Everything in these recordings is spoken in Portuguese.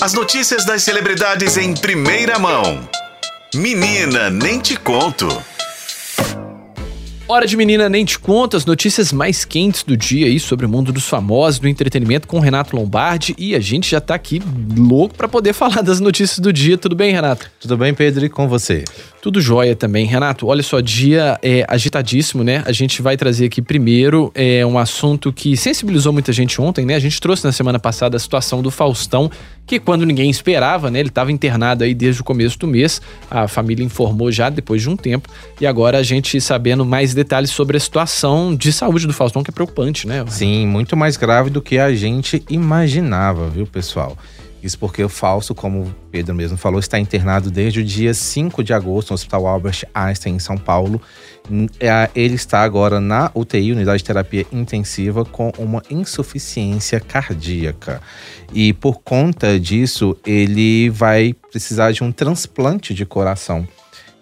As notícias das celebridades em primeira mão. Menina, nem te conto. Hora de menina, nem te conto as notícias mais quentes do dia aí sobre o mundo dos famosos, do entretenimento com Renato Lombardi e a gente já tá aqui louco para poder falar das notícias do dia. Tudo bem, Renato? Tudo bem, Pedro, e com você? Tudo jóia também. Renato, olha só, dia é, agitadíssimo, né? A gente vai trazer aqui primeiro é, um assunto que sensibilizou muita gente ontem, né? A gente trouxe na semana passada a situação do Faustão, que quando ninguém esperava, né? Ele estava internado aí desde o começo do mês. A família informou já depois de um tempo. E agora a gente sabendo mais detalhes sobre a situação de saúde do Faustão, que é preocupante, né? Sim, muito mais grave do que a gente imaginava, viu, pessoal? Isso porque o Falso, como o Pedro mesmo falou, está internado desde o dia 5 de agosto no Hospital Albert Einstein, em São Paulo. É, ele está agora na UTI, Unidade de Terapia Intensiva, com uma insuficiência cardíaca. E por conta disso, ele vai precisar de um transplante de coração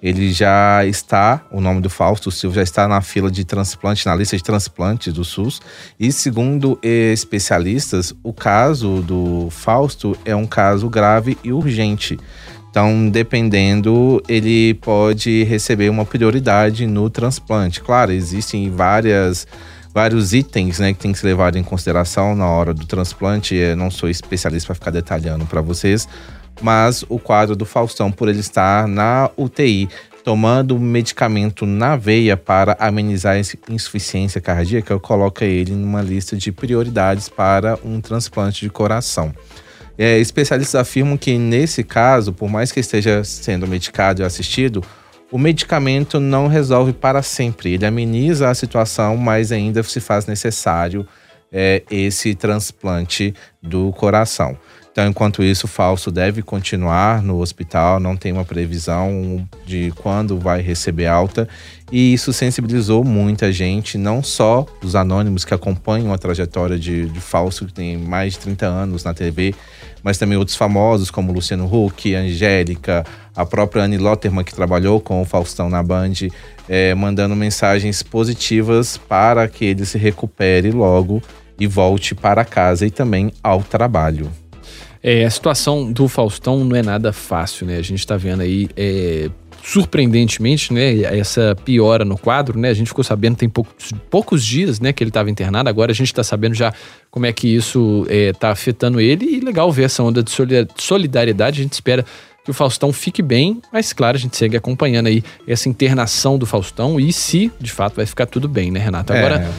ele já está, o nome do Fausto Silva já está na fila de transplante, na lista de transplantes do SUS. E segundo especialistas, o caso do Fausto é um caso grave e urgente. Então, dependendo, ele pode receber uma prioridade no transplante. Claro, existem várias vários itens né, que tem que ser levado em consideração na hora do transplante. Eu não sou especialista para ficar detalhando para vocês, mas o quadro do Faustão, por ele estar na UTI, tomando medicamento na veia para amenizar insuficiência cardíaca, coloca ele numa lista de prioridades para um transplante de coração. É, especialistas afirmam que nesse caso, por mais que esteja sendo medicado e assistido, o medicamento não resolve para sempre. Ele ameniza a situação, mas ainda se faz necessário é, esse transplante do coração. Então, enquanto isso, o falso deve continuar no hospital, não tem uma previsão de quando vai receber alta. E isso sensibilizou muita gente, não só os anônimos que acompanham a trajetória de, de falso, que tem mais de 30 anos na TV, mas também outros famosos como Luciano Huck, Angélica, a própria Anne Lotterman, que trabalhou com o Faustão na Band, é, mandando mensagens positivas para que ele se recupere logo e volte para casa e também ao trabalho. É, a situação do Faustão não é nada fácil, né? A gente tá vendo aí, é, surpreendentemente, né, essa piora no quadro, né? A gente ficou sabendo tem poucos, poucos dias, né, que ele estava internado. Agora a gente está sabendo já como é que isso está é, afetando ele e legal ver essa onda de solidariedade. A gente espera que o Faustão fique bem, mas claro, a gente segue acompanhando aí essa internação do Faustão e se de fato vai ficar tudo bem, né, Renato? Agora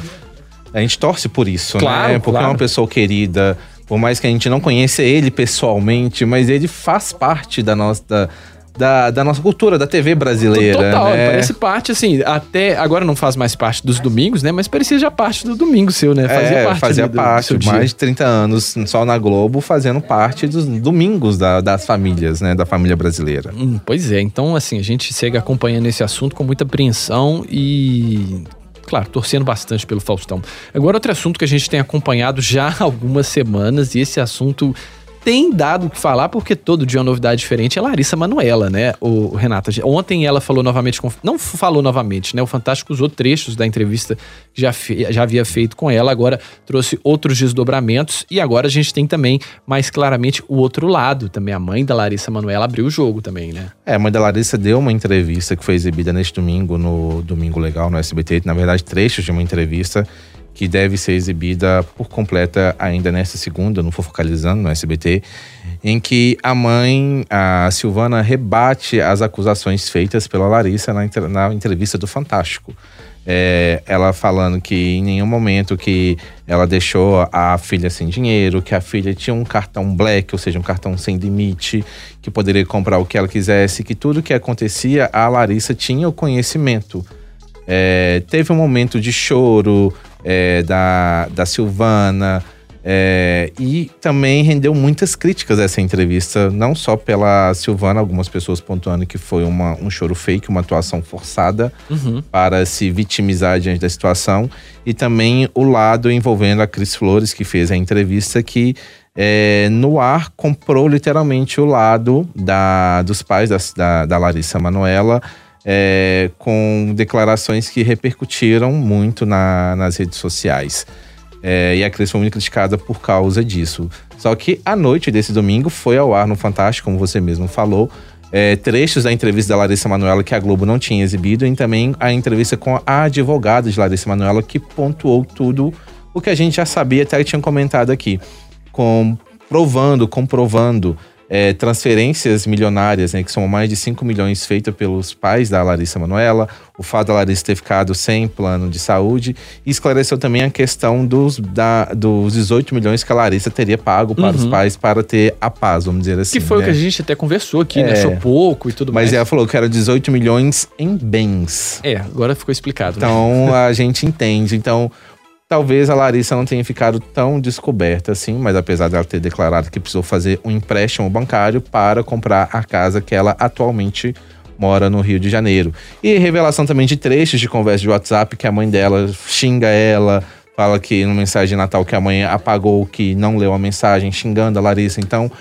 é, a gente torce por isso, claro, né? Porque claro. é uma pessoa querida por mais que a gente não conheça ele pessoalmente, mas ele faz parte da nossa. Da, da, nossa cultura, da TV brasileira. Total, né? parece parte, assim, até agora não faz mais parte dos domingos, né? Mas parecia já parte do domingo seu, né? Fazia é, parte. Fazia do, parte, do mais de 30 anos só na Globo, fazendo parte dos domingos da, das famílias, né? Da família brasileira. Hum, pois é, então, assim, a gente segue acompanhando esse assunto com muita apreensão e claro, torcendo bastante pelo Faustão. Agora, outro assunto que a gente tem acompanhado já há algumas semanas, e esse assunto tem dado o que falar, porque todo dia é uma novidade diferente, é Larissa Manuela, né, o Renata? Ontem ela falou novamente, com, não falou novamente, né, o Fantástico usou trechos da entrevista que já, fe, já havia feito com ela, agora trouxe outros desdobramentos, e agora a gente tem também, mais claramente, o outro lado, também a mãe da Larissa Manuela abriu o jogo também, né? É, a mãe da Larissa deu uma entrevista que foi exibida neste domingo, no Domingo Legal, no SBT, na verdade, trechos de uma entrevista que deve ser exibida por completa ainda nesta segunda, não for focalizando no SBT, em que a mãe, a Silvana, rebate as acusações feitas pela Larissa na, na entrevista do Fantástico. É, ela falando que em nenhum momento que ela deixou a filha sem dinheiro, que a filha tinha um cartão black, ou seja, um cartão sem limite, que poderia comprar o que ela quisesse, que tudo que acontecia, a Larissa tinha o conhecimento. É, teve um momento de choro, é, da, da Silvana. É, e também rendeu muitas críticas essa entrevista, não só pela Silvana, algumas pessoas pontuando que foi uma, um choro fake, uma atuação forçada uhum. para se vitimizar diante da situação, e também o lado envolvendo a Cris Flores, que fez a entrevista, que é, no ar comprou literalmente o lado da, dos pais da, da, da Larissa Manoela é, com declarações que repercutiram muito na, nas redes sociais. É, e a Cris foi muito criticada por causa disso. Só que a noite desse domingo foi ao ar no Fantástico, como você mesmo falou, é, trechos da entrevista da Larissa Manoela que a Globo não tinha exibido e também a entrevista com a advogada de Larissa Manoela que pontuou tudo o que a gente já sabia, até tinha comentado aqui, comprovando, comprovando é, transferências milionárias, né, que são mais de 5 milhões feitas pelos pais da Larissa Manoela, o fato da Larissa ter ficado sem plano de saúde, e esclareceu também a questão dos, da, dos 18 milhões que a Larissa teria pago para uhum. os pais para ter a paz, vamos dizer assim. Que foi né? o que a gente até conversou aqui, né? é, né? Achou pouco e tudo mas mais. Mas ela falou que era 18 milhões em bens. É, agora ficou explicado. Né? Então né? a gente entende. Então Talvez a Larissa não tenha ficado tão descoberta assim, mas apesar dela ter declarado que precisou fazer um empréstimo bancário para comprar a casa que ela atualmente mora no Rio de Janeiro. E revelação também de trechos de conversa de WhatsApp que a mãe dela xinga ela, fala que no mensagem de Natal que a mãe apagou, que não leu a mensagem, xingando a Larissa. Então,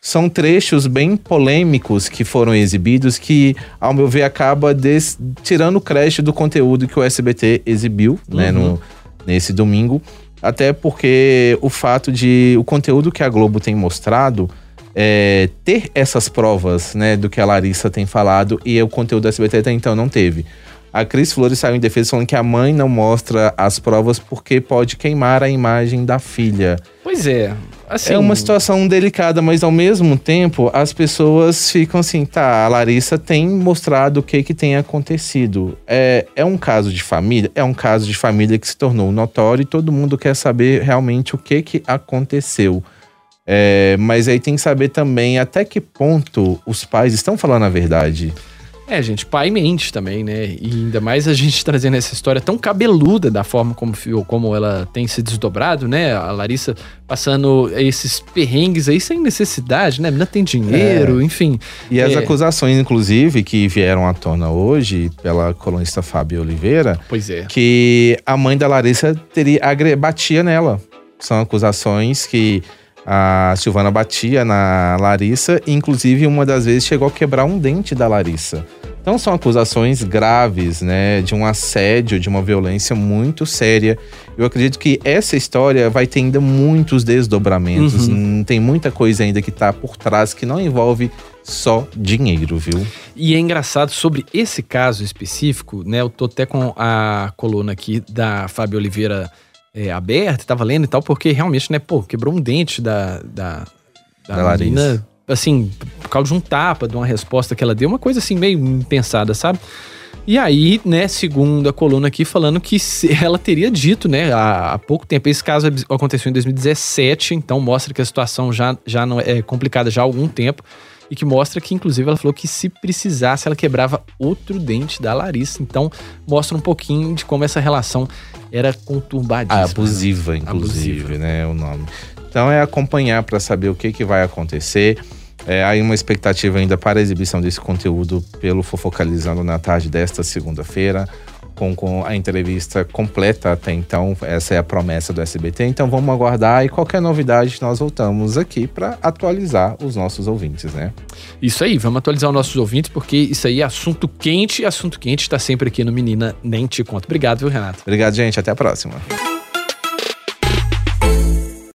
são trechos bem polêmicos que foram exibidos que, ao meu ver, acaba des... tirando o crédito do conteúdo que o SBT exibiu, uhum. né, no, nesse domingo. Até porque o fato de o conteúdo que a Globo tem mostrado é, ter essas provas, né, do que a Larissa tem falado e o conteúdo da SBT até então não teve. A Cris Flores saiu em defesa falando que a mãe não mostra as provas porque pode queimar a imagem da filha. Pois é. Assim... É uma situação delicada, mas ao mesmo tempo as pessoas ficam assim, tá, a Larissa tem mostrado o que que tem acontecido. É, é um caso de família? É um caso de família que se tornou notório e todo mundo quer saber realmente o que que aconteceu. É, mas aí tem que saber também até que ponto os pais estão falando a verdade. É, gente, pai mente também, né? E ainda mais a gente trazendo essa história tão cabeluda da forma como, como ela tem se desdobrado, né? A Larissa passando esses perrengues aí sem necessidade, né? Não tem dinheiro, é. enfim. E as é... acusações, inclusive, que vieram à tona hoje pela colunista Fábio Oliveira. Pois é. Que a mãe da Larissa teria batia nela. São acusações que a Silvana batia na Larissa, e inclusive uma das vezes chegou a quebrar um dente da Larissa. Então são acusações graves, né, de um assédio, de uma violência muito séria. Eu acredito que essa história vai ter ainda muitos desdobramentos. Uhum. Tem muita coisa ainda que tá por trás que não envolve só dinheiro, viu? E é engraçado sobre esse caso específico, né? Eu tô até com a coluna aqui da Fábio Oliveira é, aberta, tava lendo e tal, porque realmente, né, pô, quebrou um dente da, da, da, da menina, assim, por causa de um tapa, de uma resposta que ela deu, uma coisa assim meio impensada, sabe? E aí, né, segundo a coluna aqui, falando que ela teria dito, né, há, há, pouco tempo, esse caso aconteceu em 2017, então mostra que a situação já, já não é complicada já há algum tempo e que mostra que, inclusive, ela falou que se precisasse, ela quebrava outro dente da Larissa. Então, mostra um pouquinho de como essa relação era conturbadíssima. Ah, abusiva, né? inclusive, abusiva. né? O nome. Então é acompanhar para saber o que, que vai acontecer. É, há uma expectativa ainda para a exibição desse conteúdo pelo Fofocalizando na tarde desta segunda-feira com, com a entrevista completa até então. Essa é a promessa do SBT. Então vamos aguardar e qualquer novidade nós voltamos aqui para atualizar os nossos ouvintes, né? Isso aí, vamos atualizar os nossos ouvintes porque isso aí é assunto quente. Assunto quente está sempre aqui no Menina Nem Te Conto. Obrigado, viu, Renato? Obrigado, gente. Até a próxima.